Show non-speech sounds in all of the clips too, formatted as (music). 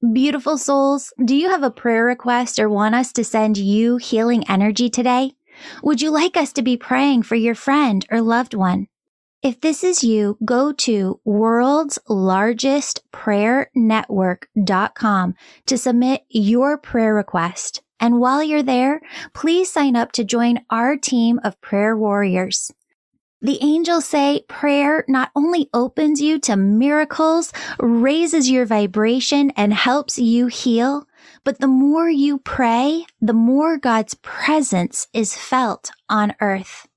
Beautiful souls, do you have a prayer request or want us to send you healing energy today? Would you like us to be praying for your friend or loved one? If this is you, go to worldslargestprayernetwork.com to submit your prayer request. And while you're there, please sign up to join our team of prayer warriors. The angels say prayer not only opens you to miracles, raises your vibration, and helps you heal, but the more you pray, the more God's presence is felt on earth.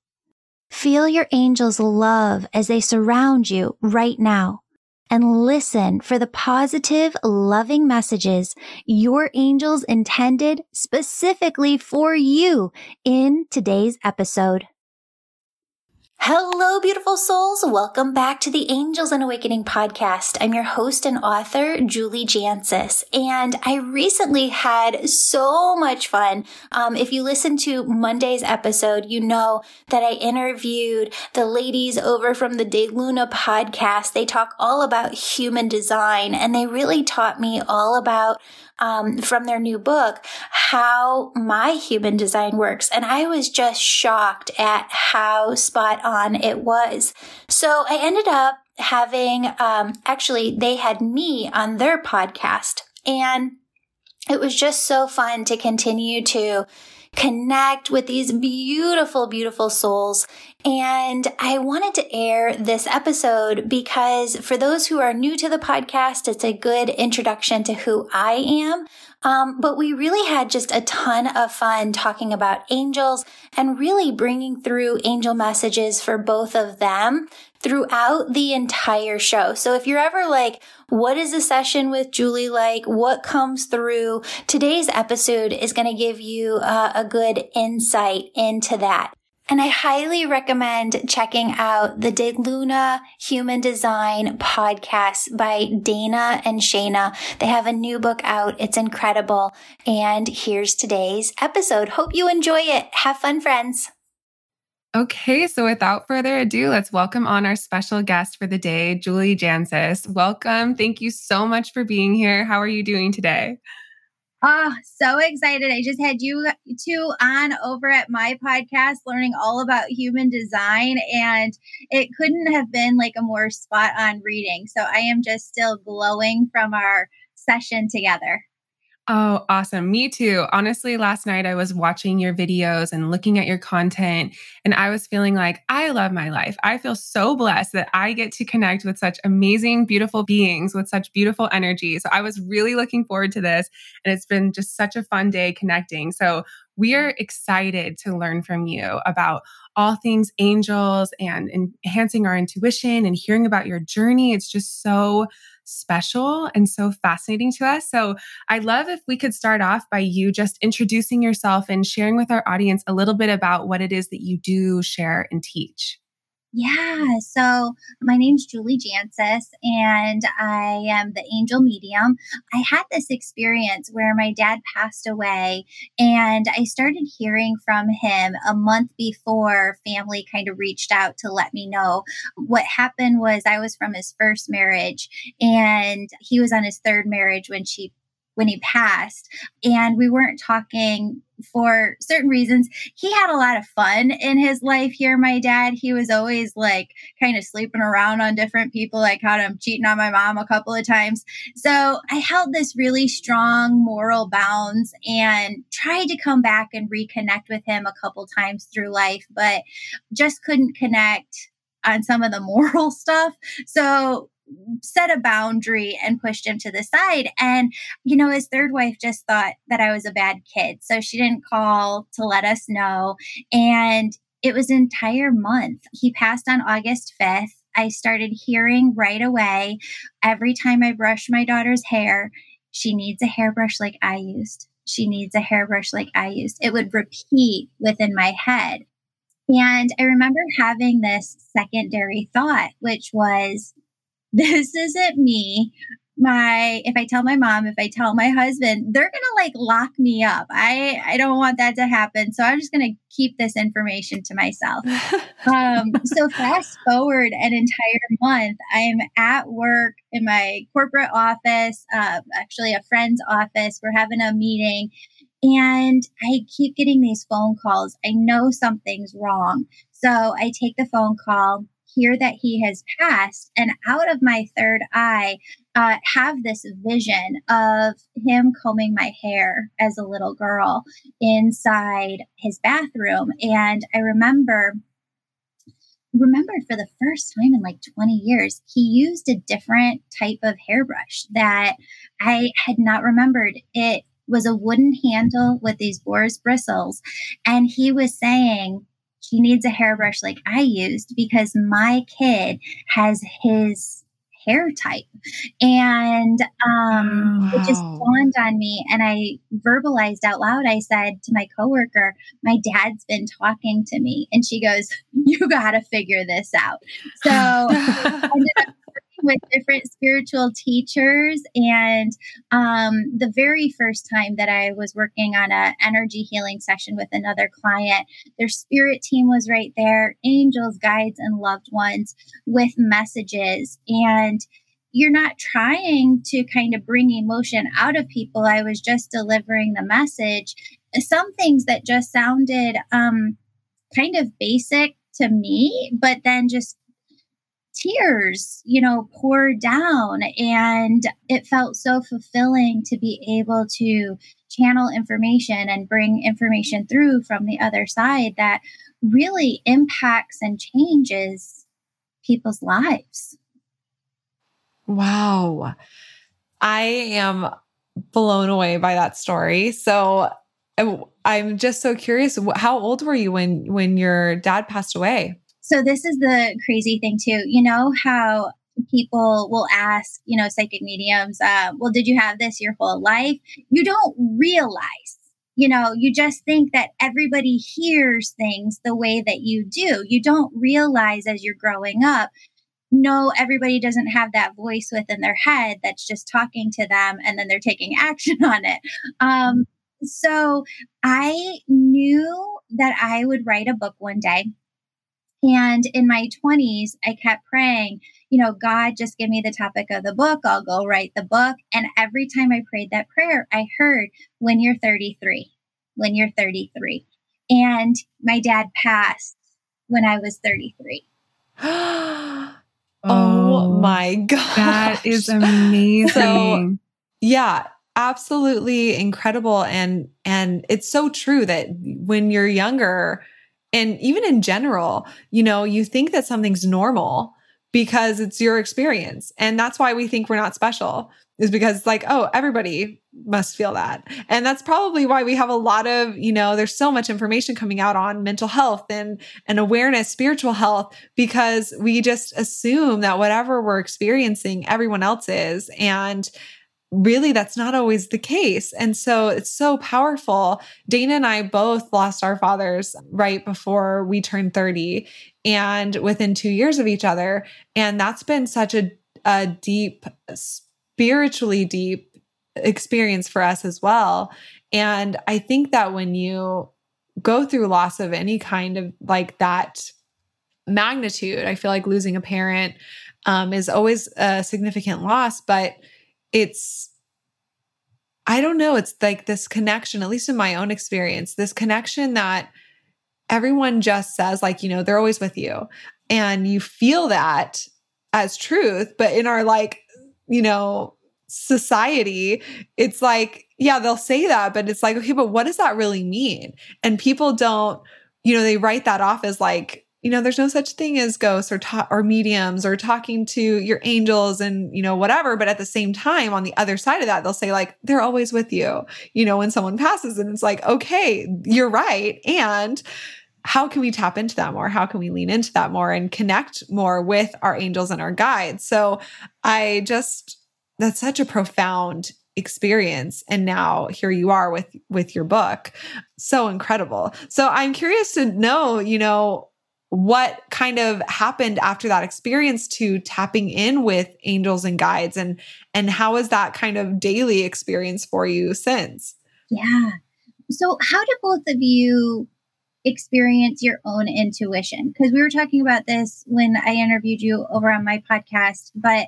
Feel your angels' love as they surround you right now and listen for the positive, loving messages your angels intended specifically for you in today's episode. Hello, beautiful souls. Welcome back to the Angels and Awakening podcast. I'm your host and author, Julie Jancius, and I recently had so much fun. Um, if you listen to Monday's episode, you know that I interviewed the ladies over from the De Luna podcast. They talk all about human design, and they really taught me all about um, from their new book how my human design works. And I was just shocked at how spot on it was. So I ended up having, um, actually, they had me on their podcast. And it was just so fun to continue to connect with these beautiful, beautiful souls. And I wanted to air this episode because for those who are new to the podcast, it's a good introduction to who I am. Um, but we really had just a ton of fun talking about angels and really bringing through angel messages for both of them throughout the entire show. So if you're ever like, what is a session with Julie like? What comes through? Today's episode is going to give you uh, a good insight into that. And I highly recommend checking out the De Luna Human Design podcast by Dana and Shayna. They have a new book out. It's incredible. And here's today's episode. Hope you enjoy it. Have fun, friends. Okay, so without further ado, let's welcome on our special guest for the day, Julie Jancius. Welcome. Thank you so much for being here. How are you doing today? Oh, so excited. I just had you two on over at my podcast learning all about human design, and it couldn't have been like a more spot on reading. So I am just still glowing from our session together. Oh, awesome. Me too. Honestly, last night I was watching your videos and looking at your content, and I was feeling like I love my life. I feel so blessed that I get to connect with such amazing, beautiful beings with such beautiful energy. So I was really looking forward to this, and it's been just such a fun day connecting. So we are excited to learn from you about all things angels and enhancing our intuition and hearing about your journey. It's just so special and so fascinating to us. So I'd love if we could start off by you just introducing yourself and sharing with our audience a little bit about what it is that you do share and teach. Yeah. So my name's Julie Jancius and I am the angel medium. I had this experience where my dad passed away and I started hearing from him a month before family kind of reached out to let me know. What happened was I was from his first marriage and he was on his third marriage when she when he passed and we weren't talking for certain reasons. He had a lot of fun in his life here, my dad. He was always like kind of sleeping around on different people. I caught him cheating on my mom a couple of times. So I held this really strong moral bounds and tried to come back and reconnect with him a couple times through life, but just couldn't connect on some of the (laughs) moral stuff. So set a boundary and pushed him to the side. And, you know, his third wife just thought that I was a bad kid. So she didn't call to let us know. And it was an entire month. He passed on August 5th. I started hearing right away every time I brush my daughter's hair, she needs a hairbrush like I used. She needs a hairbrush like I used. It would repeat within my head. And I remember having this secondary thought, which was, this isn't me my if I tell my mom, if I tell my husband, they're gonna like lock me up. I I don't want that to happen. So I'm just gonna keep this information to myself. um, so (laughs) fast forward an entire month, I'm at work in my corporate office, uh, actually a friend's office. We're having a meeting. And I keep getting these phone calls. I know something's wrong. So I take the phone call hear that he has passed and out of my third eye uh, have this vision of him combing my hair as a little girl inside his bathroom. And i remember remembered for the first time in like 20 years he used a different type of hairbrush that i had not remembered. It was a wooden handle with these boar's bristles and he was saying she needs a hairbrush like I used because my kid has his hair type. And um, wow. it just dawned on me. And I verbalized out loud. I said to my coworker, My dad's been talking to me. And she goes, You got to figure this out. So (laughs) I ended up with different spiritual teachers. And um, the very first time that I was working on an energy healing session with another client, their spirit team was right there, angels, guides, and loved ones with messages. And you're not trying to kind of bring emotion out of people. I was just delivering the message. Some things that just sounded um, kind of basic to me, but then just tears, you know, poured down. And it felt so fulfilling to be able to channel information and bring information through from the other side that really impacts and changes people's lives. Wow. I am blown away by that story. So I'm just so curious how old were you when when your dad passed away? So this is the crazy thing too. You know how people will ask, you know, psychic mediums, uh, well, did you have this your whole life? You don't realize, you know, you just think that everybody hears things the way that you do. You don't realize as you're growing up, no, everybody doesn't have that voice within their head that's just talking to them and then they're taking (laughs) action on it. Um, so I knew that I would write a book one day. And in my 20s, I kept praying, you know, God, just give me the topic of the book. I'll go write the book. And every time I prayed that prayer, I heard, when you're 33, when you're 33. And my dad passed when I was 33. (gasps) oh, oh, my God. (laughs) That is amazing. So, yeah, absolutely incredible. And, and it's so true that when you're younger, and even in general, you know, you think that something's normal because it's your experience. And that's why we think we're not special, is because it's like, oh, everybody must feel that. And that's probably why we have a lot of, you know, there's so much information coming out on mental health and and awareness, spiritual health because we just assume that whatever we're experiencing everyone else is and really that's not always the case. And so it's so powerful. Dana and I both lost our fathers right before we turned 30 and within two years of each other. And that's been such a, a deep, spiritually deep experience for us as well. And I think that when you go through loss of any kind of like that magnitude, I feel like losing a parent um, is always a significant loss, but it's I don't know, it's like this connection, at least in my own experience, this connection that everyone just says, like, you know, they're always with you. And you feel that as truth. But in our, like, you know, society, it's like, yeah, they'll say that, but it's like, okay, but what does that really mean? And people don't, you know, they write that off as like, you know, there's no such thing as ghosts or ta- or mediums or talking to your angels and you know whatever. But at the same time, on the other side of that, they'll say like they're always with you. You know, when someone passes, and it's like, okay, you're right, and how can we tap into that more? How can we lean into that more and connect more with our angels and our guides? So I just that's such a profound experience and now here you are with with your book so incredible so i'm curious to know you know what kind of happened after that experience to tapping in with angels and guides? And and how is that kind of daily experience for you since? Yeah. So how do both of you experience your own intuition? Because we were talking about this when i interviewed you over on my podcast but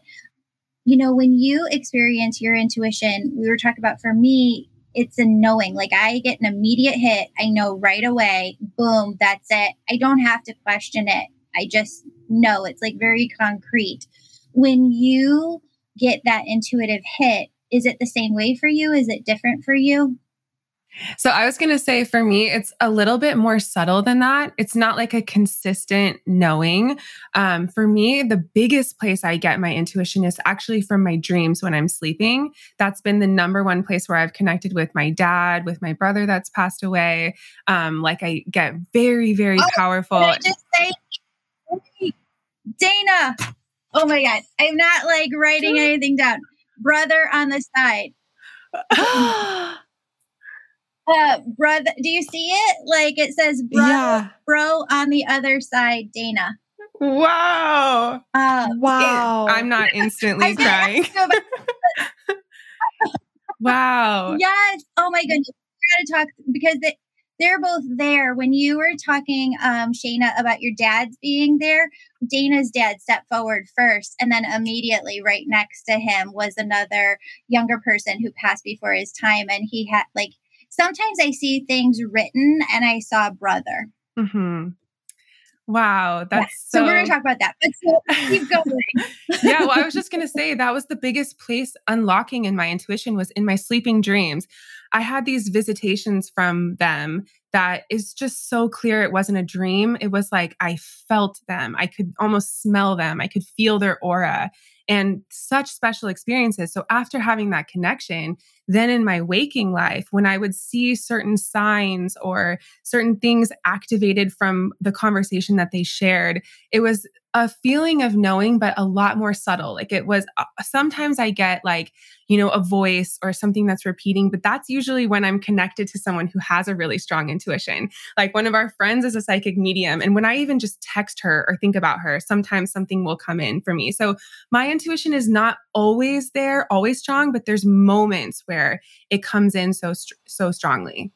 you know when you experience your intuition we were talking about for me it's a knowing. Like I get an immediate hit. I know right away, boom, that's it. I don't have to question it. I just know it's like very concrete. When you get that intuitive hit, is it the same way for you? Is it different for you? So I was going to say for me, it's a little bit more subtle than that. It's not like a consistent knowing. Um, for me, the biggest place I get my intuition is actually from my dreams when I'm sleeping. That's been the number one place where I've connected with my dad, with my brother that's passed away. Um, like I get very, very oh, powerful. just say, Dana. Oh my God. I'm not like writing anything down. Brother on the side. (gasps) (gasps) (gasps) (laughs) Uh, brother, do you see it? Like it says bro, yeah. bro on the other side, Dana. Wow. Uh, wow. It, I'm not instantly crying. (laughs) wow. Yes. Oh my goodness. We gotta talk because they, they're both there. When you were talking, um, Shayna, about your dad's being there, Dana's dad stepped forward first. And then immediately right next to him was another younger person who passed before his time. And he had like, sometimes I see things written and I saw brother. Mm-hmm. Wow, that's yeah. so, so. We're gonna talk about that, but so (laughs) keep going. yeah, well, I was just gonna say that was the biggest place unlocking in my intuition was in my sleeping dreams. I had these visitations from them that is just so clear it wasn't a dream. It was like I felt them. I could almost smell them. I could feel their aura and such special experiences. So after having that connection, then in my waking life, when I would see certain signs or certain things activated from the conversation that they shared, it was a feeling of knowing, but a lot more subtle. Like it was uh, sometimes I get like, you know, a voice or something that's repeating, but that's usually when I'm connected to someone who has a really strong intuition. Like one of our friends is a psychic medium. And when I even just text her or think about her, sometimes something will come in for me. So my intuition is not always there, always strong, but there's moments where it comes in so, so strongly.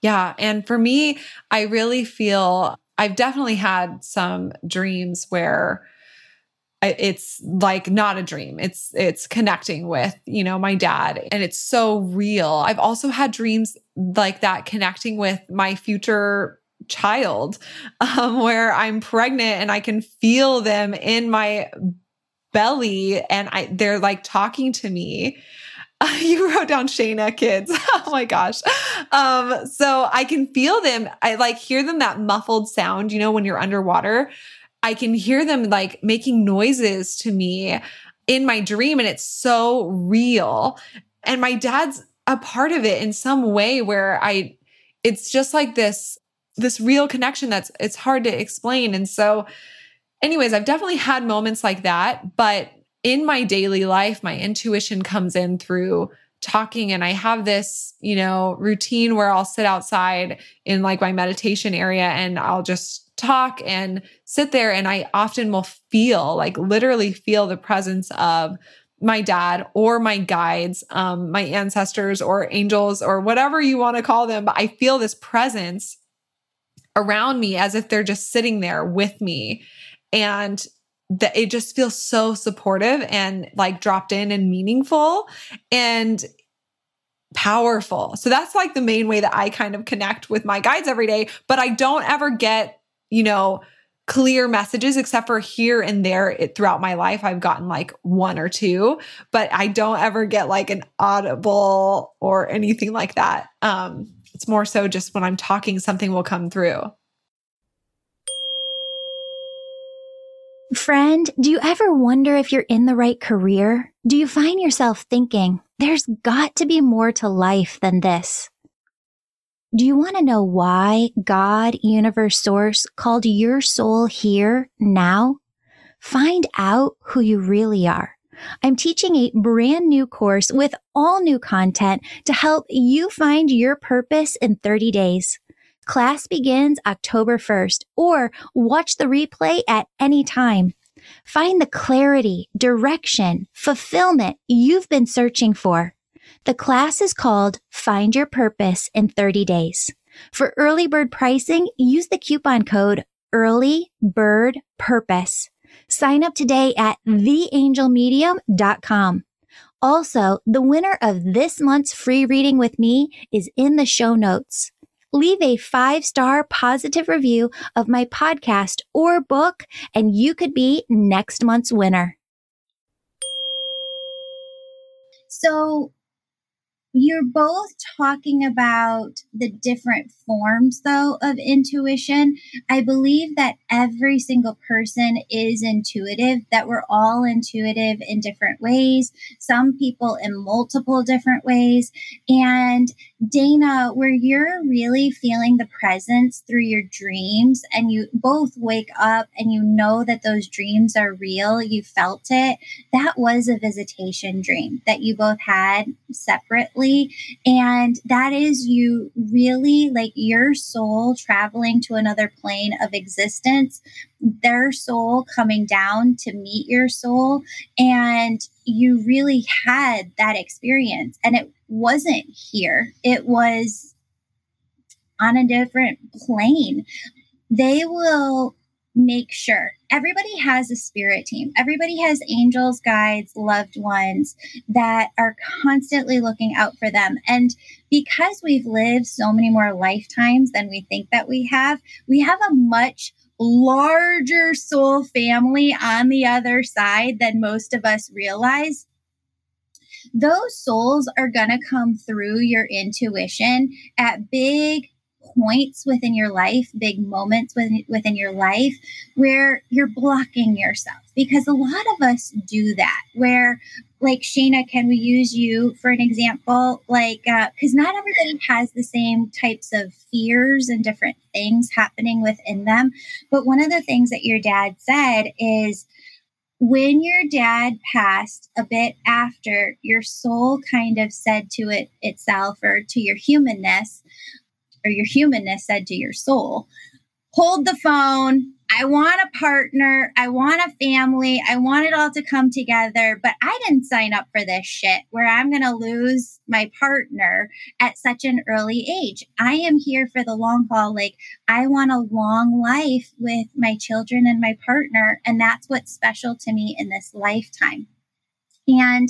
Yeah. And for me, I really feel I've definitely had some dreams where it's like not a dream it's it's connecting with you know my dad and it's so real i've also had dreams like that connecting with my future child (laughs) um, where i'm pregnant and i can feel them in my belly and i they're like talking to me (laughs) you wrote down Shayna kids. (laughs) oh my gosh. Um, so I can feel them. I like hear them that muffled sound, you know, when you're underwater. I can hear them like making noises to me in my dream, and it's so real. And my dad's a part of it in some way where I it's just like this this real connection that's it's hard to explain. And so anyways, I've definitely had moments like that, but in my daily life, my intuition comes in through talking. And I have this, you know, routine where I'll sit outside in like my meditation area and I'll just talk and sit there. And I often will feel like literally feel the presence of my dad or my guides, um, my ancestors or angels or whatever you want to call them, but I feel this presence around me as if they're just sitting there with me. And that it just feels so supportive and like dropped in and meaningful and powerful. So that's like the main way that I kind of connect with my guides every day, but I don't ever get, you know, clear messages except for here and there it, throughout my life I've gotten like one or two, but I don't ever get like an audible or anything like that. Um it's more so just when I'm talking something will come through. Friend, do you ever wonder if you're in the right career? Do you find yourself thinking, there's got to be more to life than this? Do you want to know why God, universe source called your soul here now? Find out who you really are. I'm teaching a brand new course with all new content to help you find your purpose in 30 days. Class begins October 1st or watch the replay at any time. Find the clarity, direction, fulfillment you've been searching for. The class is called Find Your Purpose in 30 Days. For early bird pricing, use the coupon code Early Bird Purpose. Sign up today at theangelmedium.com. Also, the winner of this month's free reading with me is in the show notes. Leave a five star positive review of my podcast or book, and you could be next month's winner. So, you're both talking about the different forms, though, of intuition. I believe that every single person is intuitive, that we're all intuitive in different ways, some people in multiple different ways. And Dana, where you're really feeling the presence through your dreams, and you both wake up and you know that those dreams are real, you felt it, that was a visitation dream that you both had separately. And that is you really like your soul traveling to another plane of existence, their soul coming down to meet your soul. And you really had that experience. And it wasn't here, it was on a different plane. They will make sure everybody has a spirit team. Everybody has angels, guides, loved ones that are constantly looking out for them. And because we've lived so many more lifetimes than we think that we have, we have a much larger soul family on the other side than most of us realize those souls are going to come through your intuition at big points within your life, big moments within, within your life where you're blocking yourself. Because a lot of us do that, where, like, Shayna, can we use you for an example? Like, because uh, not everybody has the same types of fears and different things happening within them. But one of the things that your dad said is, when your dad passed a bit after your soul kind of said to it itself or to your humanness or your humanness said to your soul, hold the phone. I want a partner. I want a family. I want it all to come together, but I didn't sign up for this shit where I'm going to lose my partner at such an early age. I am here for the long haul. Like, I want a long life with my children and my partner. And that's what's special to me in this lifetime. And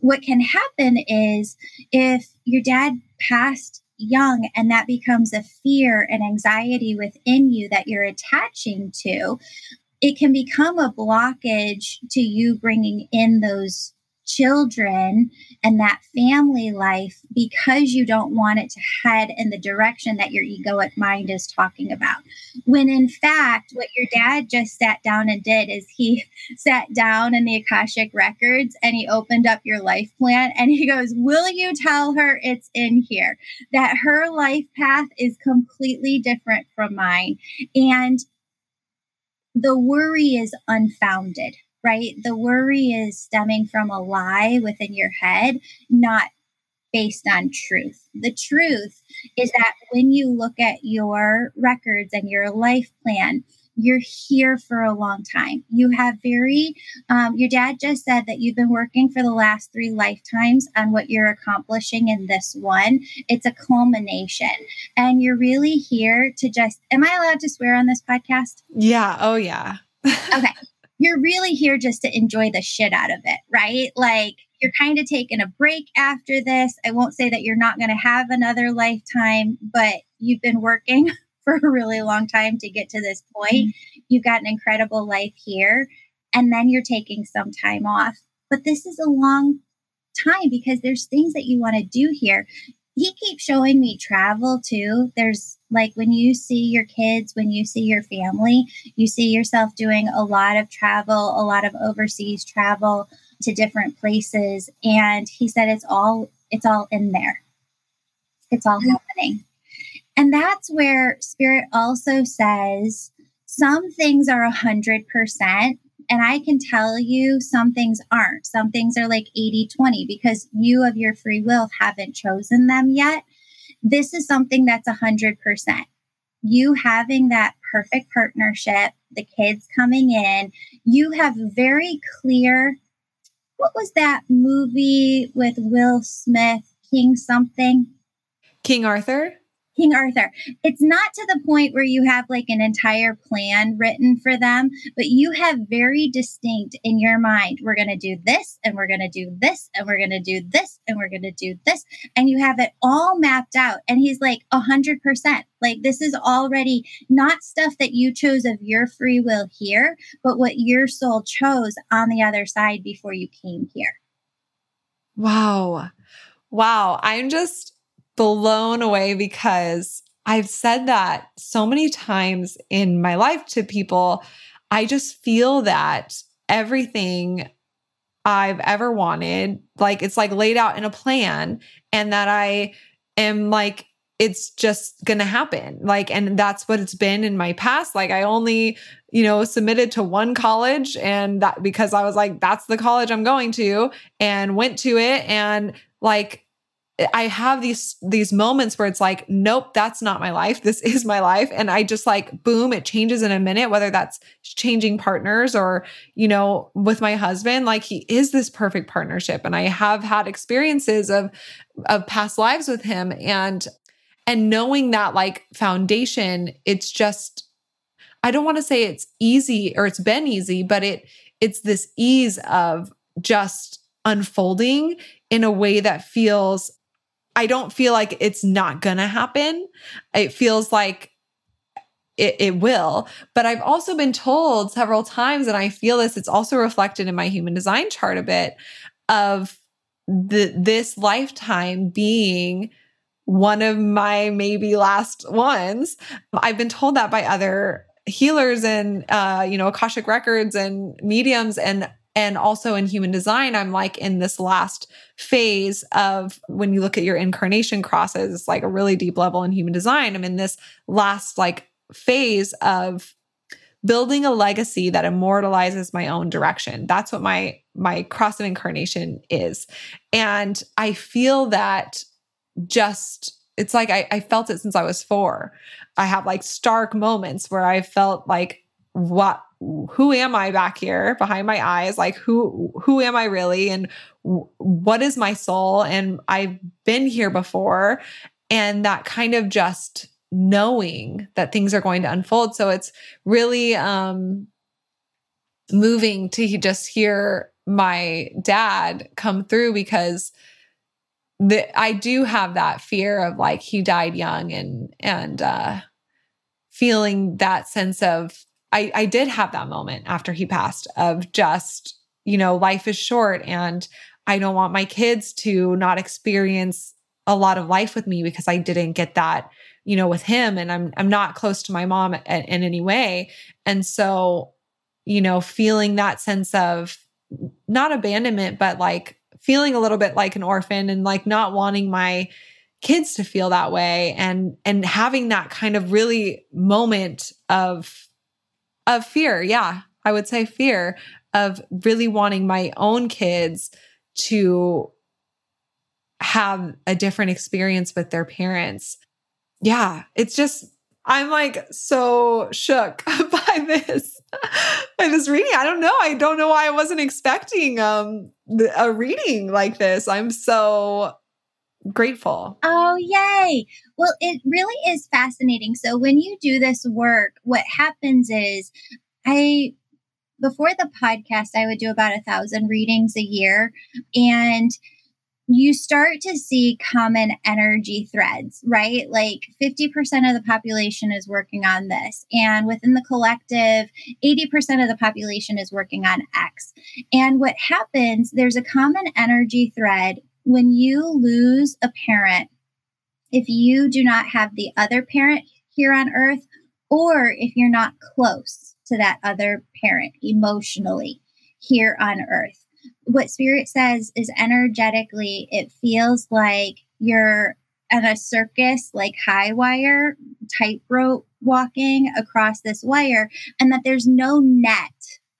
what can happen is if your dad passed young and that becomes a fear and anxiety within you that you're attaching to, it can become a blockage to you bringing in those children and that family life because you don't want it to head in the direction that your egoic mind is talking about. When in fact, what your dad just sat down and did is he (laughs) sat down in the Akashic records and he opened up your life plan and he goes, Will you tell her it's in here? That her life path is completely different from mine. And the worry is unfounded right? The worry is stemming from a lie within your head, not based on truth. The truth is that when you look at your records and your life plan, you're here for a long time. You have very, um, your dad just said that you've been working for the last three lifetimes on what you're accomplishing in this one. It's a culmination. And you're really here to just, am I allowed to swear on this podcast? Yeah. Oh, yeah. (laughs) okay you're really here just to enjoy the shit out of it, right? Like you're kind of taking a break after this. I won't say that you're not going to have another lifetime, but you've been working (laughs) for a really long time to get to this point. Mm-hmm. You've got an incredible life here, and then you're taking some time off. But this is a long time because there's things that you want to do here he keeps showing me travel too. There's like when you see your kids, when you see your family, you see yourself doing a lot of travel, a lot of overseas travel to different places. And he said it's all it's all in there. It's all mm-hmm. happening. And that's where spirit also says some things are a hundred percent and I can tell you some things aren't. Some things are like 80 20 because you of your free will haven't chosen them yet. This is something that's 100%. you having that perfect partnership, the kids coming in, you have very clear. What was that movie with Will Smith, King something? King Arthur? King Arthur. It's not to the point where you have like an entire plan written for them, but you have very distinct in your mind, we're going to do this and we're going to do this and we're going to do this and we're going to do this. And you have it all mapped out. And he's like a hundred percent. Like this is already not stuff that you chose of your free will here, but what your soul chose on the other side before you came here. Wow. Wow. I'm just blown away because I've said that so many times in my life to people. I just feel that everything I've ever wanted, like it's like laid out in a plan, and that I am like, it's just gonna happen. Like, and that's what it's been in my past. Like, I only, you know, submitted to one college, and that because I was like, that's the college I'm going to, and went to it, and like I have these these moments where it's like, nope, that's not my life. This (laughs) is my life. And I just like boom, it changes in a minute, whether that's changing partners or, you know, with my husband, like he is this perfect partnership. And I have had experiences of of past lives with him and and knowing that like foundation, it's just I don't want to say it's easy or it's been easy, but it it's this ease of just unfolding in a way that feels I don't feel like it's not going to happen. It feels like it, it, will. But I've also been told several times, and I feel this, it's also reflected in my human design chart a bit of the, this lifetime being one of my maybe last ones. I've been told that by other healers and uh, you know akashic records and mediums and and also in human design, I'm like in this last phase of when you look at your incarnation crosses, it's like a really deep level in human design. I'm in this last like phase of building a legacy that immortalizes my own direction. That's what my my cross of incarnation is. And I feel that just it's like I, I felt it since I was four. I have like stark moments where I felt like what who am I back here behind my eyes? Like who who am I really and what is my soul? And I've been here before and that kind of just knowing that things are going to unfold. So it's really um moving to just hear my dad come through because the, I do have that fear of like he died young and and uh feeling that sense of I, I did have that moment after he passed of just, you know, life is short and I don't want my kids to not experience a lot of life with me because I didn't get that, you know, with him and I'm I'm not close to my mom in, in any way. And so, you know, feeling that sense of not abandonment but like feeling a little bit like an orphan and like not wanting my kids to feel that way and and having that kind of really moment of of fear. Yeah, I would say fear of really wanting my own kids to have a different experience with their parents. Yeah, it's just I'm like so shook (laughs) by this by this reading. I don't know. I don't know why I wasn't expecting um a reading like this. I'm so grateful. Oh, yay. Well, it really is fascinating. So, when you do this work, what happens is I, before the podcast, I would do about a thousand readings a year. And you start to see common energy threads, right? Like 50% of the population is working on this. And within the collective, 80% of the population is working on X. And what happens, there's a common energy thread when you lose a parent, if you do not have the other parent here on earth, or if you're not close to that other parent emotionally here on earth, what spirit says is energetically, it feels like you're at a circus, like high wire, tightrope walking across this wire, and that there's no net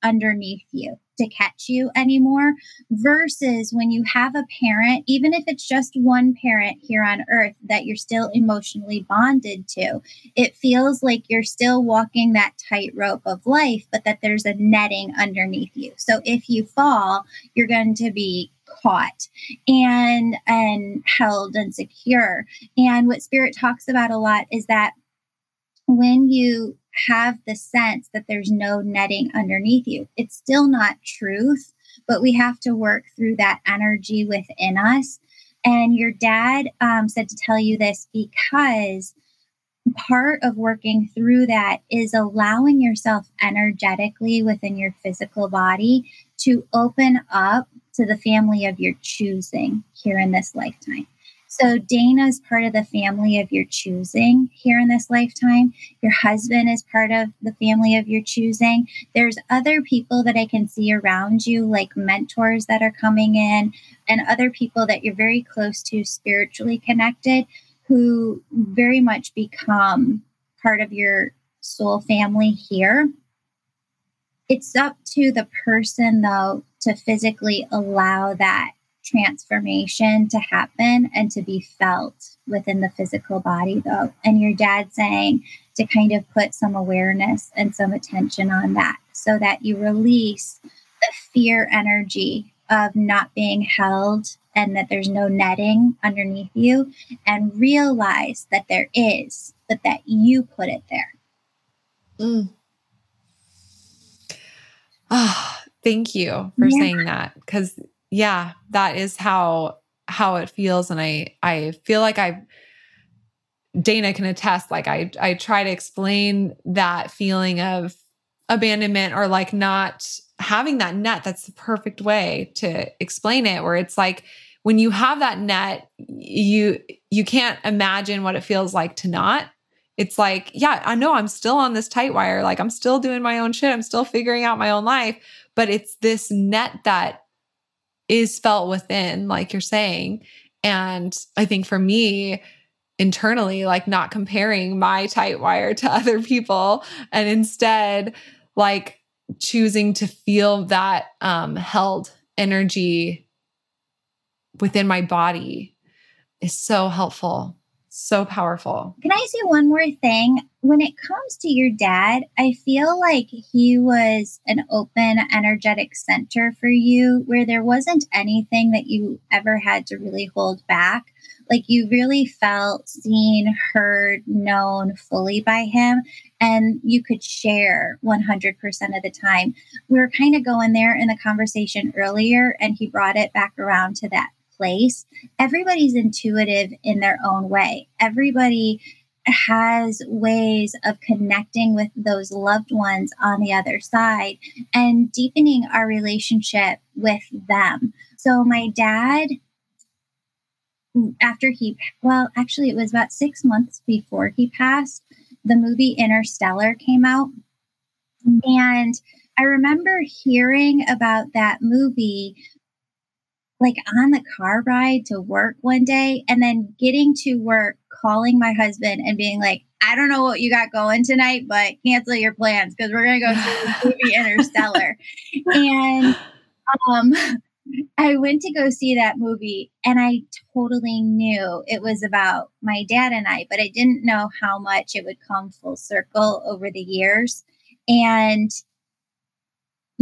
underneath you to catch you anymore versus when you have a parent, even if it's just one parent here on earth that you're still emotionally bonded to, it feels like you're still walking that tightrope of life, but that there's a netting underneath you. So if you fall, you're going to be caught and and held and secure and what spirit talks about a lot is that when you have the sense that there's no netting underneath you. It's still not truth, but we have to work through that energy within us. And your dad um, said to tell you this because part of working through that is allowing yourself energetically within your physical body to open up to the family of your choosing here in this lifetime. So, Dana is part of the family of your choosing here in this lifetime. Your husband is part of the family of your choosing. There's other people that I can see around you, like mentors that are coming in, and other people that you're very close to, spiritually connected, who very much become part of your soul family here. It's up to the person, though, to physically allow that transformation to happen and to be felt within the physical body, though. And your dad saying to kind of put some awareness and some attention on that so that you release the fear energy of not being held and that there's no netting underneath you and realize that there is, but that you put it there. Mm. Oh, thank you for yeah. saying that because yeah, that is how how it feels and I I feel like I Dana can attest like I I try to explain that feeling of abandonment or like not having that net that's the perfect way to explain it where it's like when you have that net you you can't imagine what it feels like to not. It's like yeah i know i'm still on this tight wire like i'm still doing my own shit i'm still figuring out my own life but it's this net that is felt within, like you're saying. And I think for me, internally, like not comparing my tight wire to (laughs) other people and instead like choosing to feel that um, held energy within my body is so helpful. So powerful. Can I say one more thing? When it comes to your dad, I feel like he was an open, energetic center for you where there wasn't anything that you ever had to really hold back. Like you really felt seen, heard, known fully by him, and you could share 100% of the time. We were kind of going there in the conversation earlier, and he brought it back around to that place, everybody's intuitive in their own way. Everybody has ways of connecting with those loved ones on the other side and deepening our relationship with them. So, my dad, after he, well, actually, it was about six months before he passed, the movie Interstellar came out. And I remember hearing about that movie like on the car ride to work one day and then getting to work, calling my husband and being like, I don't know what you got going tonight, but cancel your plans because we're going to go see (laughs) the movie Interstellar. And um, I went to go see that movie and I totally knew it was about my dad and I, but I didn't know how much it would come full circle over the years. And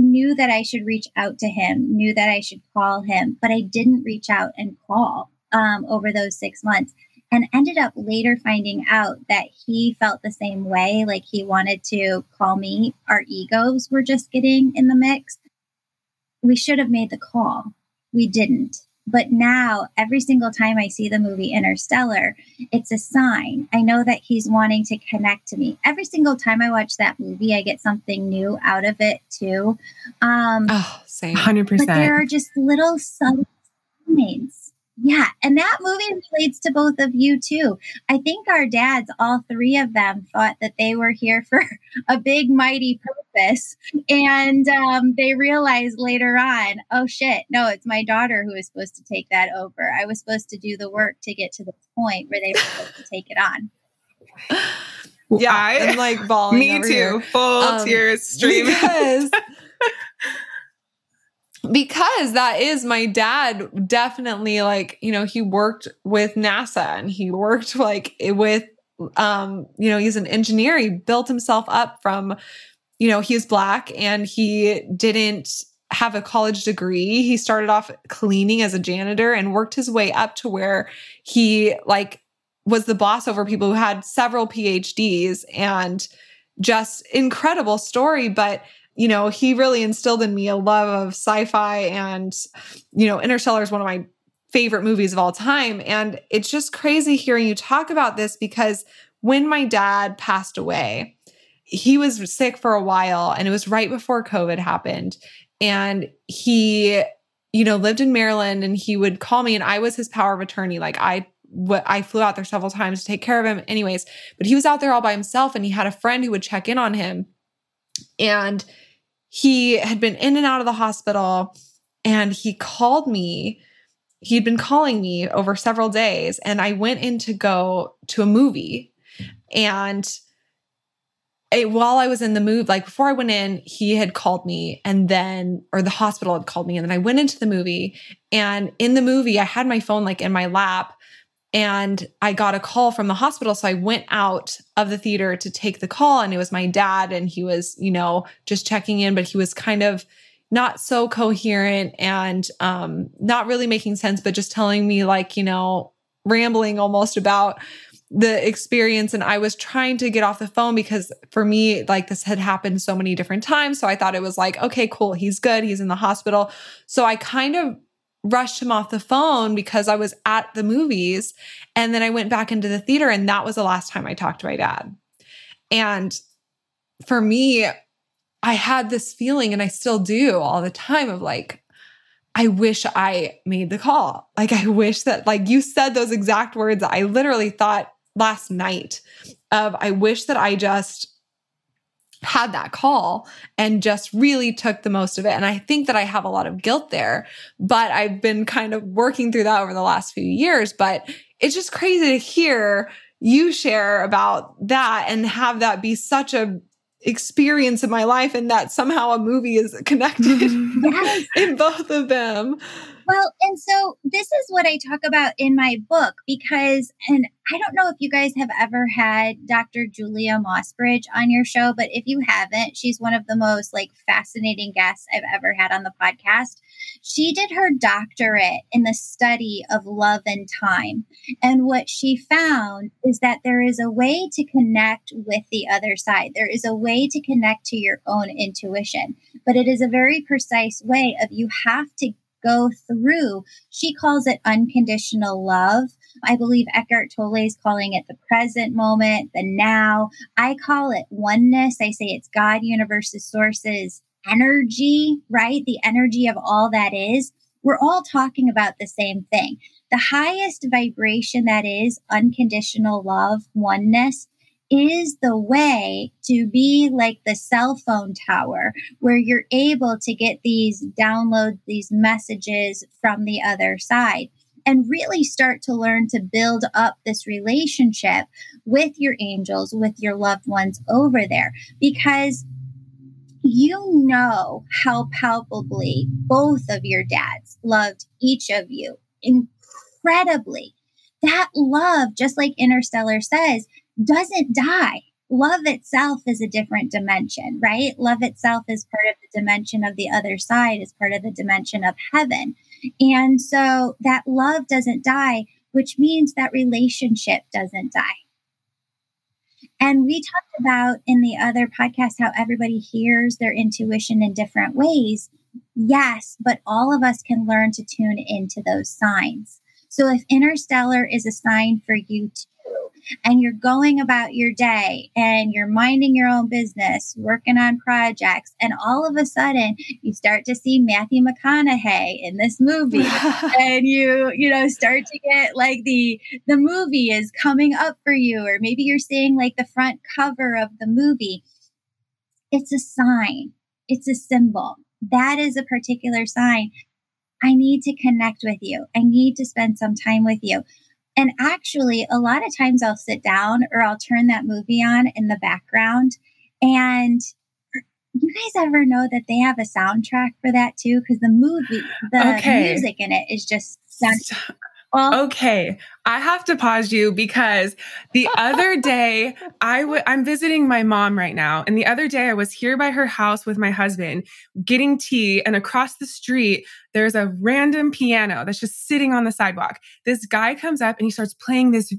knew that I should reach out to him, knew that I should call him, but I didn't reach out and call um, over those six months. And ended up later finding out that he felt the same way. Like he wanted to call me. Our egos were just getting in the mix. We should have made the call. We didn't. But now, every single time I see the movie Interstellar, it's a sign. I know that he's wanting to connect to me. Every single time I watch that movie, I get something new out of it too. Um, oh, same, hundred percent. But there are just little subtle signs yeah. And that movie relates to both of you too. I think our dads, all three of them, thought that they were here for (laughs) a big, mighty purpose. And um, they realized later on, oh shit, no, it's my daughter who is supposed to take that over. I was supposed to do the work to get to the point where they were supposed to take it on. Yeah. I, am like (laughs) bawling. Me too. Here. Full um, tears streaming. Because (laughs) because that is my dad definitely like you know he worked with nasa and he worked like with um you know he's an engineer. He built himself up from you know he's black and he didn't have a college degree. He started off cleaning as a janitor and worked his way up to where he like was the boss over people who had several phds and just incredible story but you know, he really instilled in me a love of sci-fi and, you know, Interstellar is one of my favorite movies of all time. And it's just crazy hearing you talk about this because when my dad passed away, he was sick for a while and it was right before COVID happened. And he, you know, lived in Maryland and he would call me and I was his power of attorney. Like I what I flew out there several times to take care of him anyways, but he was out there all by himself and he had a friend who would check in on him and he had been in and out of the hospital and he called me. He'd been calling me over several days and I went in to go to a movie. And it, while I was in the movie, like before I went in, he had called me and then, or the hospital had called me. And then I went into the movie. And in the movie, I had my phone like in my lap and I got a call from the hospital. So I went out of the theater to take the call, and it was my dad, and he was, you know, just checking in, but he was kind of not so coherent and um, not really making sense, but just telling me, like, you know, rambling almost about the experience. And I was trying to get off the phone because for me, like, this had happened so many different times. So I thought it was like, okay, cool. He's good. He's in the hospital. So I kind of rushed him off the phone because I was at the movies. And then I went back into the theater, and that was the last time I talked to my dad. And for me, I had this feeling, and I still do all the time of like, I wish I made the call. Like, I wish that, like, you said those exact words. I literally thought last night of, I wish that I just had that call and just really took the most of it. And I think that I have a lot of guilt there, but I've been kind of working through that over the last few years. But it's just crazy to hear you share about that and have that be such a experience in my life and that somehow a movie is connected (laughs) yes. (laughs) in both of them. Well, and so this is what I talk about in my book because, and I don't know if you guys have ever had Dr. Julia Mossbridge on your show, but if you haven't, she's one of the most like fascinating guests I've ever had on the podcast. She did her doctorate in the study of love and time. And what she found is that there is a way to connect with the other side. There is a way to connect to your own intuition, but it is a very precise way of you have to go through. She calls it unconditional love. I believe Eckhart Tolle is calling it the present moment, the now. I call it oneness. I say it's God, universes, sources, energy, right? The energy of all that is. We're all talking about the same thing. The highest vibration that is unconditional love, oneness, is the way to be like the cell phone tower where you're able to get these downloads, these messages from the other side and really start to learn to build up this relationship with your angels, with your loved ones over there because you know how palpably both of your dads loved each of you incredibly. That love, just like Interstellar says, doesn't die. Love itself is a different dimension, right? Love itself is part of the dimension of the other side, is part of the dimension of heaven. And so that love doesn't die, which means that relationship doesn't die. And we talked about in the other podcast how everybody hears their intuition in different ways. Yes, but all of us can learn to tune into those signs. So if interstellar is a sign for you and you're going about your day and you're minding your own business, working on projects, and all of a sudden you start to see Matthew McConaughey in this movie, (laughs) and you you know start to get like the the movie is coming up for you, or maybe you're seeing like the front cover of the movie. It's a sign. It's a symbol. That is a particular sign. I need to connect with you. I need to spend some time with you. And actually, a lot of times I'll sit down or I'll turn that movie on in the background and you guys ever know that they have a soundtrack for that too? Because the movie, the okay. music in it is just well, okay, I have to pause you because the other day I w- I'm visiting my mom right now, and the other day I was here by her house with my husband getting tea, and across the street there's a random piano that's just sitting on the sidewalk. This guy comes up and he starts playing this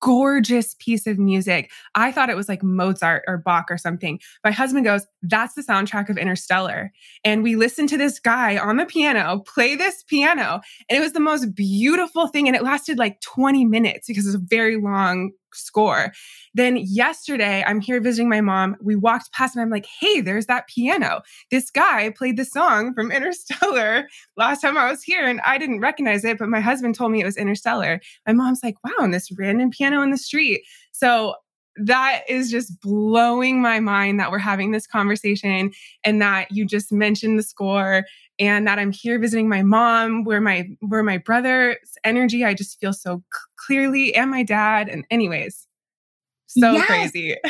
gorgeous piece of music. I thought it was like Mozart or Bach or something. My husband goes, That's the soundtrack of Interstellar. And we listened to this guy on the piano play this piano. And it was the most beautiful thing. And it lasted like 20 minutes because it's a very long score. Then yesterday, I'm here visiting my mom. We walked past and I'm like, hey, there's that piano. This guy played the song from Interstellar (laughs) last time I was here and I didn't recognize it, but my husband told me it was Interstellar. My mom's like, wow, and this random piano in the street. So that is just blowing my mind that we're having this conversation and that you just mentioned the score and that I'm here visiting my mom where my where my brother's energy I just feel so clearly and my dad and anyways so yes. crazy. (laughs)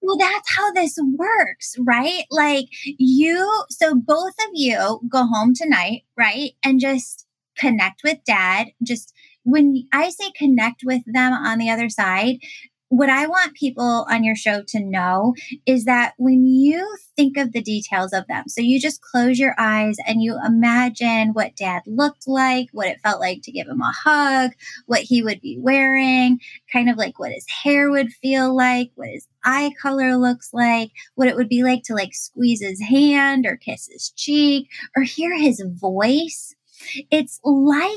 Well that's how this works right? Like you so both of you go home tonight right and just connect with dad. Just when I say connect with them on the other side, what I want people on your show to know is that when you think of the details of them, so you just close your eyes and you imagine what dad looked like, what it felt like to give him a hug, what he would be wearing, kind of like what his hair would feel like, what his eye color looks like, what it would be like to like squeeze his hand or kiss his cheek or hear his voice. It's like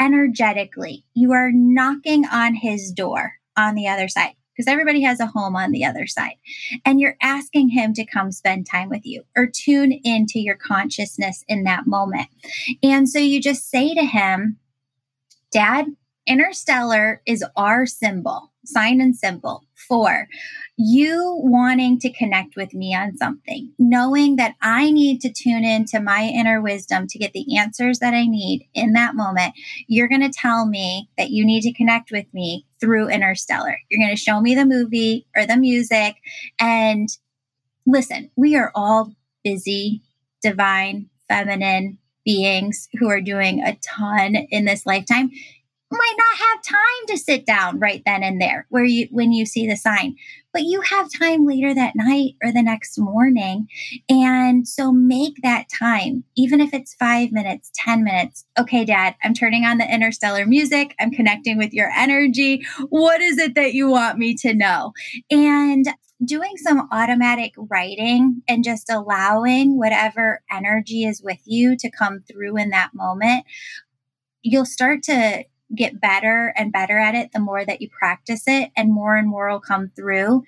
energetically, you are knocking on his door on the other side because everybody has a home on the other side. And you're asking him to come spend time with you or tune into your consciousness in that moment. And so you just say to him, Dad, interstellar is our symbol, sign and symbol for you wanting to connect with me on something, knowing that I need to tune into my inner wisdom to get the answers that I need in that moment. You're going to tell me that you need to connect with me through Interstellar. You're going to show me the movie or the music. And listen, we are all busy, divine, feminine beings who are doing a ton in this lifetime might not have time to sit down right then and there where you when you see the sign but you have time later that night or the next morning. And so make that time even if it's 5 minutes 10 minutes. Okay dad i'm turning on the interstellar music. I'm connecting with your energy. What is it that you want me to know? And doing some automatic writing and just allowing whatever energy is with you to come through in that moment you'll start to get better and better at it the more that you practice it, and more and more will come through.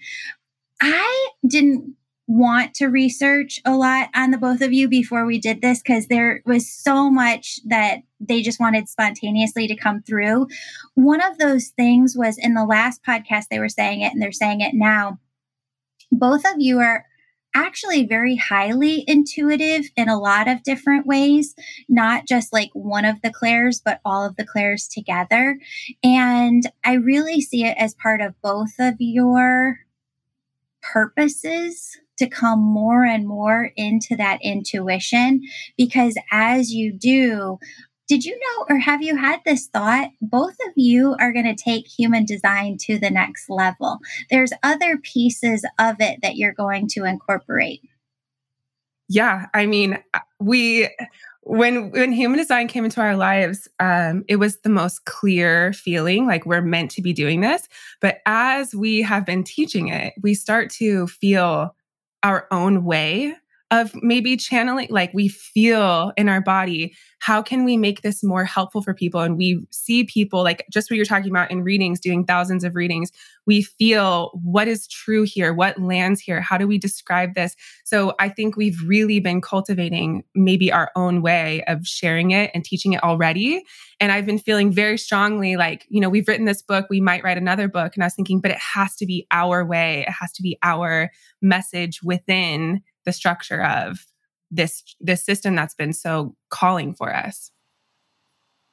I didn't want to research a lot on the both of you before we did this because there was so much that they just wanted spontaneously to come through. One of those things was in the last podcast, they were saying it and they're saying it now. Both of you are actually very highly intuitive in a lot of different ways, not just like one of the clairs, but all of the clairs together. And I really see it as part of both of your purposes to come more and more into that intuition because as you do, did you know or have you had this thought? Both of you are going to take human design to the next level. There's other pieces of it that you're going to incorporate. Yeah, I mean, uh, we when when human design came into our lives, um, it was the most clear feeling like we're meant to be doing this. But as we have been teaching it, we start to feel our own way of maybe channeling, like we feel in our body, how can we make this more helpful for people? And we see people, like just what you're talking about in readings, doing thousands of readings, we feel what is true here, what lands here, how do we describe this? So I think we've really been cultivating maybe our own way of sharing it and teaching it already. And I've been feeling very strongly like, you know, we've written this book, we might write another book. And I was thinking, but it has to be our way, it has to be our message within the structure of this this system that's been so calling for us.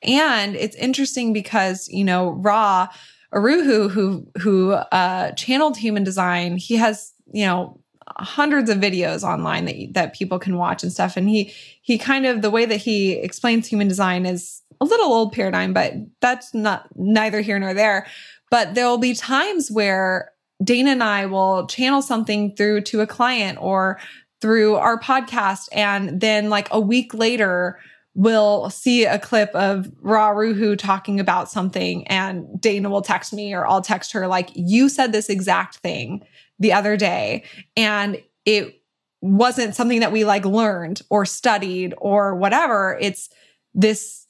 And it's interesting because, you know, Ra Uru Hu, who who uh channeled human design, he has, you know, hundreds of videos online that that people can watch and stuff and he he kind of the way that he explains human design is a little old paradigm but that's not neither here nor there but there will be times where Dana and I will channel something through to a client or through our podcast and then like a week later we'll see a clip of Ra Uru Hu talking about something and Dana will text me or I'll text her like you said this exact thing the other day and it wasn't something that we like learned or studied or whatever. It's this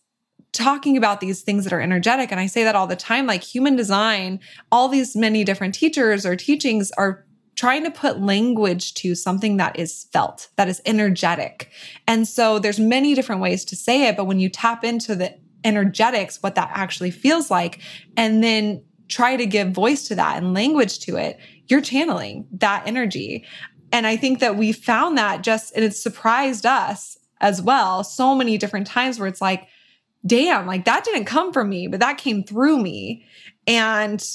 talking about these things that are energetic. And I say that all the time like human design, all these many different teachers or teachings are trying to put language to something that is felt, that is energetic. And so there's many different ways to say it, but when you tap into the energetics, what that actually feels like, and then try to give voice to that and language to it, you're channeling that energy. And I think that we found that just, and it surprised us as well so many different times where it's like, damn, like that didn't come from me, but that came through me. And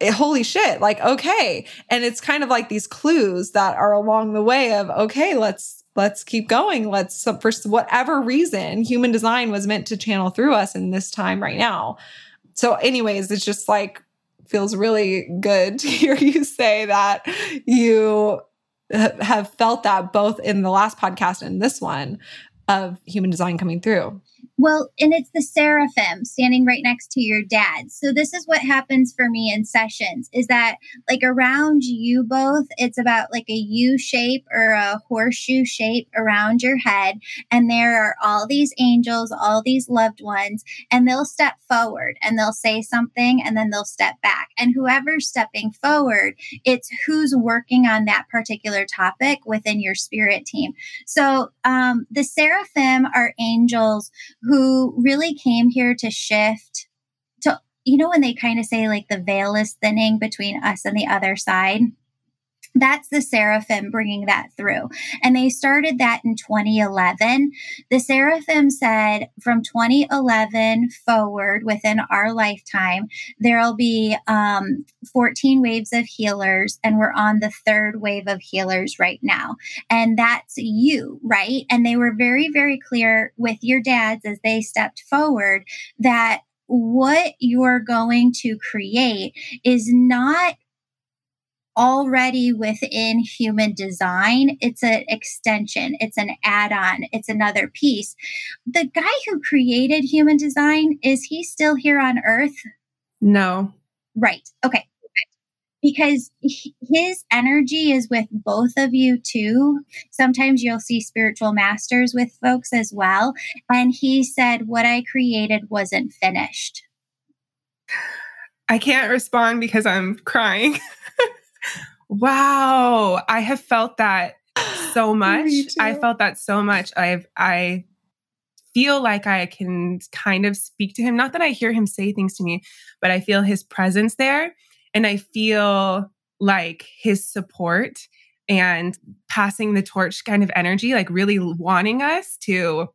it, holy shit, like, okay. And it's kind of like these clues that are along the way of, okay, let's, let's keep going. Let's, for whatever reason, human design was meant to channel through us in this time right now. So, anyways, it's just like feels really good to (laughs) hear you say that you have felt that both in the last podcast and this one of human design coming through. Well, and it's the seraphim standing right next to your dad. So this is what happens for me in sessions is that like around you both, it's about like a U shape or a horseshoe shape around your head. And there are all these angels, all these loved ones, and they'll step forward and they'll say something and then they'll step back. And whoever's stepping forward, it's who's working on that particular topic within your spirit team. So um, the seraphim are angels who really came here to shift to, you know, when they kind of say like the veil is thinning between us and the other side that's the seraphim bringing that through. And they started that in 2011. The seraphim said from 2011 forward within our lifetime, there'll be um, 14 waves of healers, and we're on the third wave of healers right now. And that's you, right? And they were very, very clear with your dads as they stepped forward that what you're going to create is not already within human design. It's an extension, it's an add on, it's another piece. The guy who created human design, is he still here on earth? No. Right. Okay. Because his energy is with both of you too. Sometimes you'll see spiritual masters with folks as well. And he said, What I created wasn't finished. I can't respond because I'm crying. (laughs) Wow. I have felt that so (gasps) much. I felt that so much. I've, I feel like I can kind of speak to him. Not that I hear him say things to me, but I feel his presence there. And I feel like his support and passing the torch kind of energy, like really wanting us to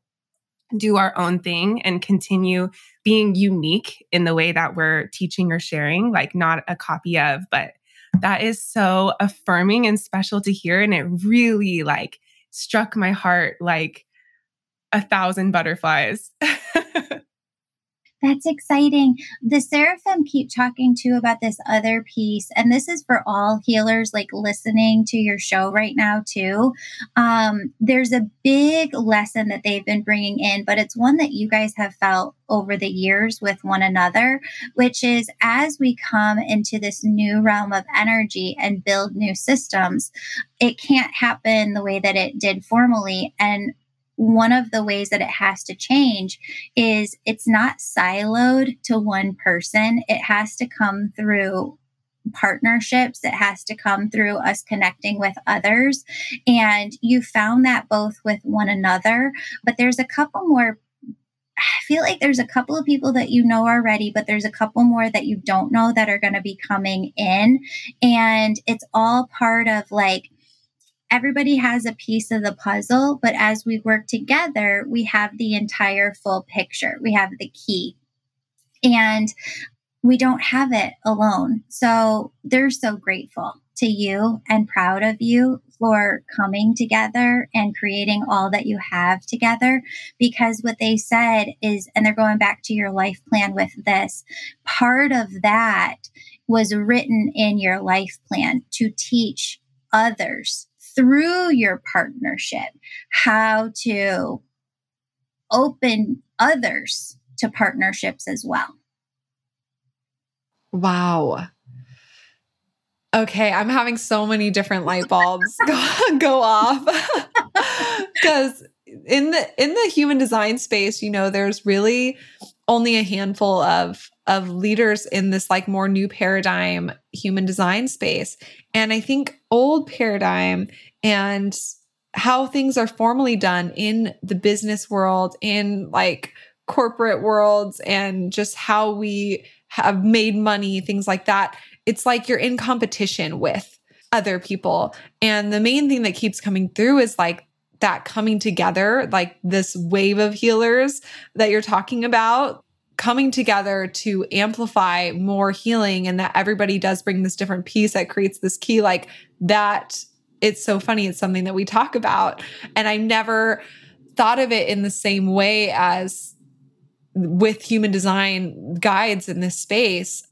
do our own thing and continue being unique in the way that we're teaching or sharing, like not a copy of, but that is so affirming and special to hear. And it really like struck my heart like a thousand butterflies. (laughs) That's exciting. The Seraphim keep talking too about this other piece, and this is for all healers like listening to your show right now too. Um, there's a big lesson that they've been bringing in, but it's one that you guys have felt over the years with one another, which is as we come into this new realm of energy and build new systems, it can't happen the way that it did formally. And one of the ways that it has to change is it's not siloed to one person. It has to come through partnerships. It has to come through us connecting with others. And you found that both with one another, but there's a couple more. I feel like there's a couple of people that you know already, but there's a couple more that you don't know that are going to be coming in. And it's all part of like, everybody has a piece of the puzzle, but as we work together, we have the entire full picture. We have the key. And we don't have it alone. So they're so grateful to you and proud of you for coming together and creating all that you have together. Because what they said is, and they're going back to your life plan with this, part of that was written in your life plan to teach others through your partnership how to open others to partnerships as well. Wow. Okay, I'm having so many different light bulbs go, (laughs) go off. (laughs) Cuz in the in the human design space, you know, there's really only a handful of of leaders in this like more new paradigm human design space. And I think old paradigm and how things are formally done in the business world, in like corporate worlds and just how we have made money, things like that it's like you're in competition with other people. And the main thing that keeps coming through is like that coming together, like this wave of healers that you're talking about coming together to amplify more healing and that everybody does bring this different piece that creates this key like that it's so funny. It's something that we talk about. And i never thought of it in the same way as with human design guides in this space.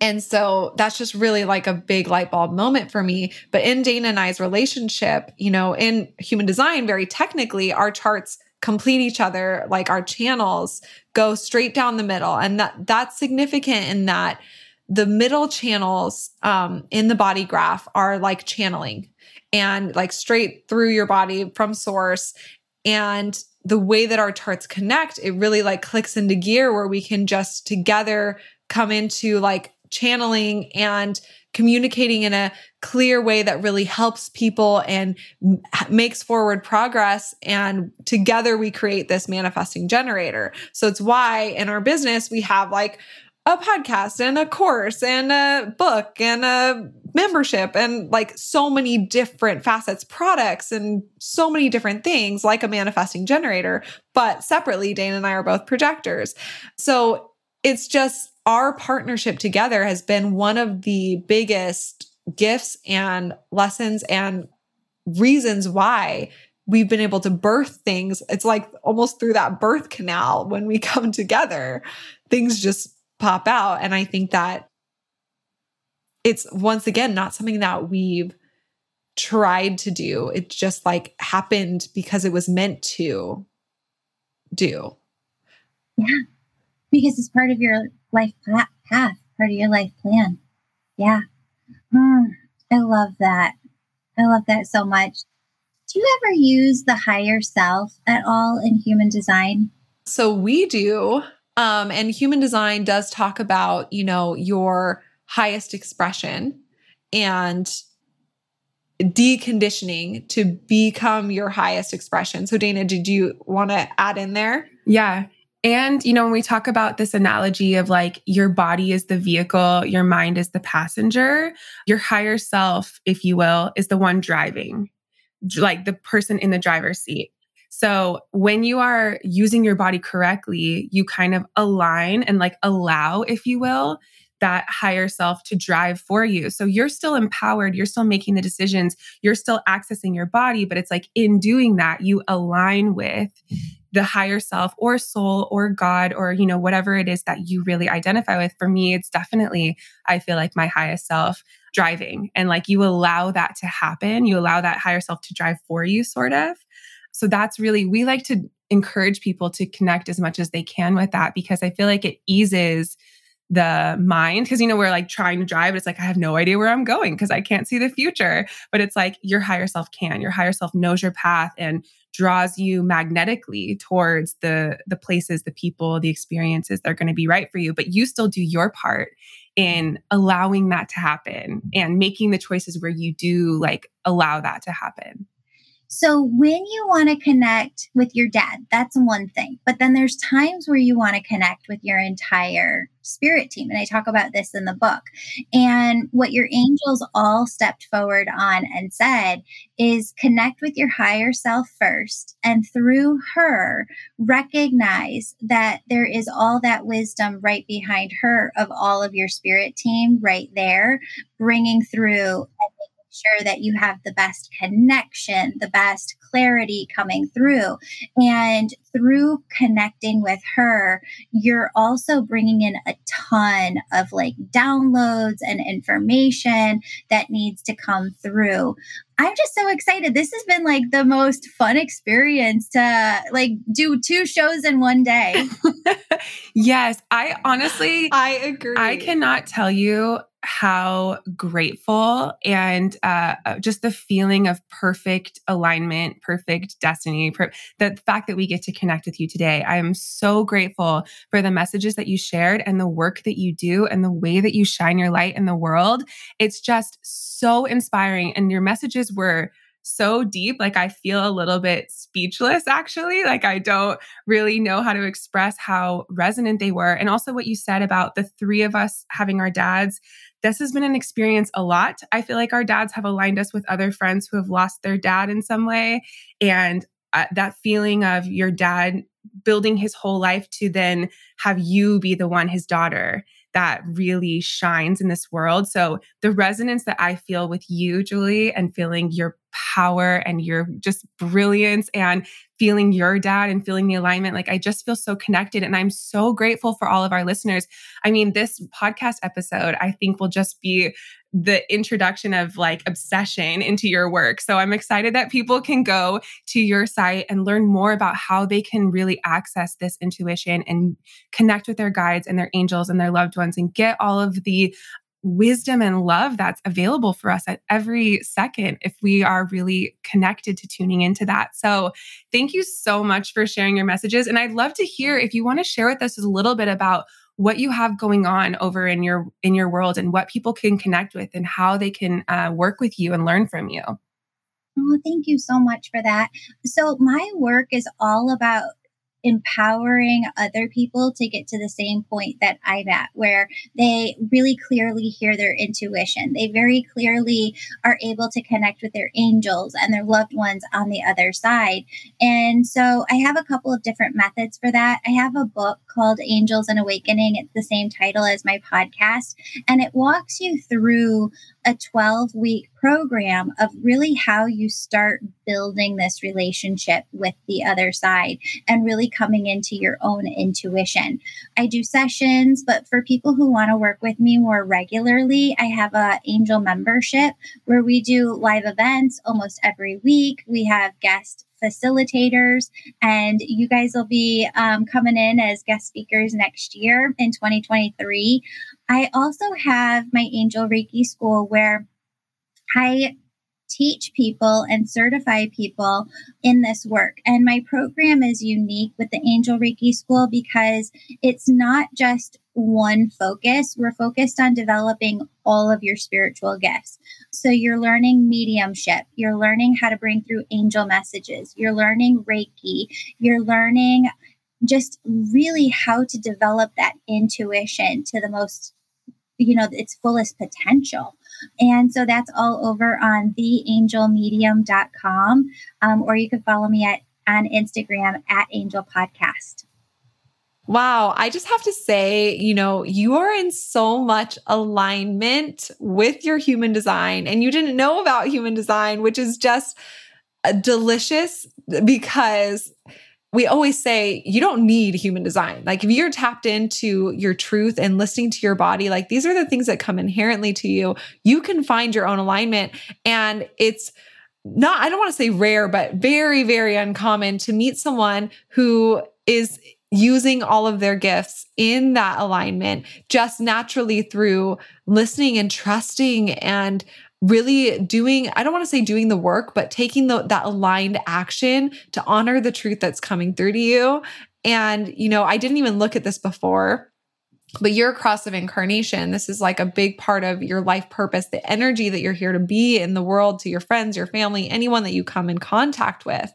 And so that's just really like a big light bulb moment for me. But in Dana and I's relationship, you know, in human design, very technically, our charts complete each other, like our channels go straight down the middle. And that that's significant in that the middle channels um, in the body graph are like channeling and like straight through your body from source. And the way that our charts connect, it really like clicks into gear where we can just together come into like channeling and communicating in a clear way that really helps people and makes forward progress. And together we create this manifesting generator. So it's why in our business we have like a podcast and a course and a book and a membership and like so many different facets, products and so many different things like a manifesting generator. But separately, Dana and I are both projectors. So it's just our partnership together has been one of the biggest gifts and lessons and reasons why we've been able to birth things. It's like almost through that birth canal when we (laughs) come together, things just pop out. And I think that it's once again not something that we've tried to do. It just like happened because it was meant to do. Yeah. Because it's part of your life path, part of your life plan. Yeah. Mm, I love that. I love that so much. Do you ever use the higher self at all in human design? So we do. Um, and human design does talk about, you know, your highest expression and deconditioning to become your highest expression. So, Dana, did you want to add in there? Yeah. And, you know, when we talk about this analogy of like your body is the vehicle, your mind is the passenger, your higher self, if you will, is the one driving, like the person in the driver's seat. So when you are using your body correctly, you kind of align and like allow, if you will, that higher self to drive for you. So you're still empowered, you're still making the decisions, you're still accessing your body, but it's like in doing that, you align with the higher self or soul or God or, you know, whatever it is that you really identify with. For me, it's definitely, I feel like my highest self driving. And like you allow that to happen, you allow that higher self to drive for you, sort of. So that's really, we like to encourage people to connect as much as they can with that because I feel like it eases the mind because you know we're like trying to drive it's like i have no idea where i'm going because i can't see the future. But it's like your higher self can. Your higher self knows your path and draws you magnetically towards the the places the people the experiences that are going to be right for you. But you still do your part in allowing that to happen and making the choices where you do like allow that to happen So when you want to connect with your dad, that's one thing. But then there's times where you want to connect with your entire spirit team. And I talk about this in the book. And what your angels all stepped forward on and said is connect with your higher self first. And through her, recognize that there is all that wisdom right behind her of all of your spirit team right there, bringing through sure that you have the best connection, the best clarity coming through. And through connecting with her, you're also bringing in a ton of like downloads and information that needs to come through. I'm just so excited. This has been like the most fun experience to like do two shows in one day. (laughs) yes, I honestly I agree. I cannot tell you how grateful and uh, uh, just the feeling of perfect alignment, perfect destiny, per- the fact that we get to connect with you today. I am so grateful for the messages that you shared and the work that you do and the way that you shine your light in the world. It's just so inspiring. And your messages were so deep. Like I feel a little bit speechless, actually. Like I don't really know how to express how resonant they were. And also what you said about the three of us having our dads. This has been an experience a lot. I feel like our dads have aligned us with other friends who have lost their dad in some way. And uh, that feeling of your dad building his whole life to then have you be the one, his daughter that really shines in this world. So the resonance that I feel with you, Julie, and feeling your power and your just brilliance and feeling your dad and feeling the alignment, like I just feel so connected. And I'm so grateful for all of our listeners. I mean, this podcast episode, I think will just be the introduction of like obsession into your work. So I'm excited that people can go to your site and learn more about how they can really access this intuition and connect with their guides and their angels and their loved ones and get all of the wisdom and love that's available for us at every second if we are really connected to tuning into that. So, thank you so much for sharing your messages. And I'd love to hear if you want to share with us a little bit about what you have going on over in your in your world and what people can connect with and how they can uh, work with you and learn from you oh thank you so much for that so my work is all about empowering other people to get to the same point that I'm at, where they really clearly hear their intuition. They very clearly are able to connect with their angels and their loved ones on the other side. And so I have a couple of different methods for that. I have a book called Angels and Awakening. It's the same title as my podcast, and it walks you through a 12 week program of really how you start building this relationship with the other side and really coming into your own intuition. I do sessions, but for people who want to work with me more regularly, I have a angel membership where we do live events almost every week. We have guest facilitators, and you guys will be um, coming in as guest speakers next year in 2023. I also have my Angel Reiki School where I teach people and certify people in this work. And my program is unique with the Angel Reiki School because it's not just one focus. We're focused on developing all of your spiritual gifts. So you're learning mediumship, you're learning how to bring through angel messages, you're learning Reiki, you're learning just really how to develop that intuition to the most you know its fullest potential and so that's all over on theangelmedium.com um, or you can follow me at on instagram at angel podcast Wow. I just have to say, you know, you are in so much alignment with your human design and you didn't know about human design, which is just uh, delicious because we always say you don't need human design. Like if you're tapped into your truth and listening to your body, like these are the things that come inherently to you. You can find your own alignment. And it's not, I don't want to say rare, but very, very uncommon to meet someone who is using all of their gifts in that alignment just naturally through listening and trusting and really doing i don't want to say doing the work but taking the, that aligned action to honor the truth that's coming through to you and you know i didn't even look at this before but your cross of incarnation, this is like a big part of your life purpose, the energy that you're here to be in the world to your friends, your family, anyone that you come in contact with.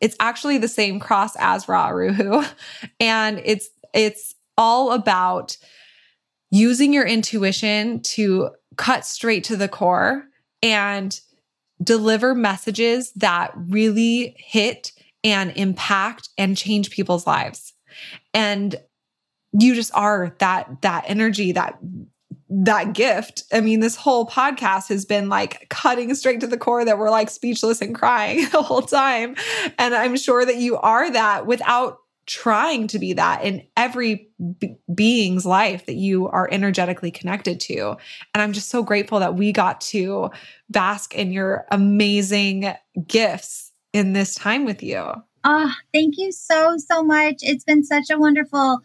It's actually the same cross as Ra Uru Hu. (laughs) And it's it's all about using your intuition to cut straight to the core and deliver messages that really hit and impact and change people's lives. And you just are that that energy that that gift. I mean, this whole podcast has been like cutting straight to the core that we're like speechless and crying (laughs) the whole time. And I'm sure that you are that without trying to be that in every b- being's life that you are energetically connected to. And I'm just so grateful that we got to bask in your amazing gifts in this time with you. Oh, thank you so, so much. It's been such a wonderful,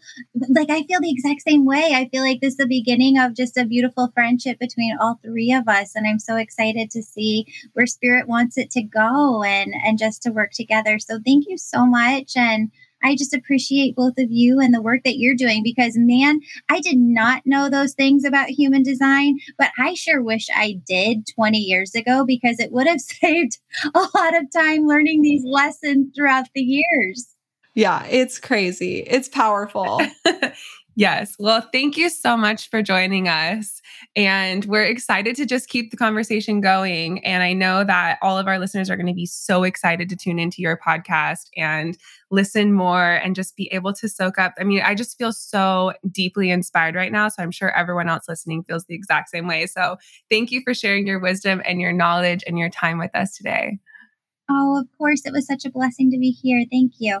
like, I feel the exact same way. I feel like this is the beginning of just a beautiful friendship between all three of us. And I'm so excited to see where spirit wants it to go and, and just to work together. So thank you so much. And I just appreciate both of you and the work that you're doing because, man, I did not know those things about human design, but I sure wish I did 20 years ago because it would have (laughs) saved a lot of time learning these lessons throughout the years. Yeah, it's crazy. It's powerful. (laughs) Yes. Well, thank you so much for joining us. And we're excited to just keep the conversation going. And I know that all of our listeners are going to be so excited to tune into your podcast and listen more and just be able to soak up. I mean, I just feel so deeply inspired right now. So I'm sure everyone else listening feels the exact same way. So thank you for sharing your wisdom and your knowledge and your time with us today. Oh, of course. It was such a blessing to be here. Thank you.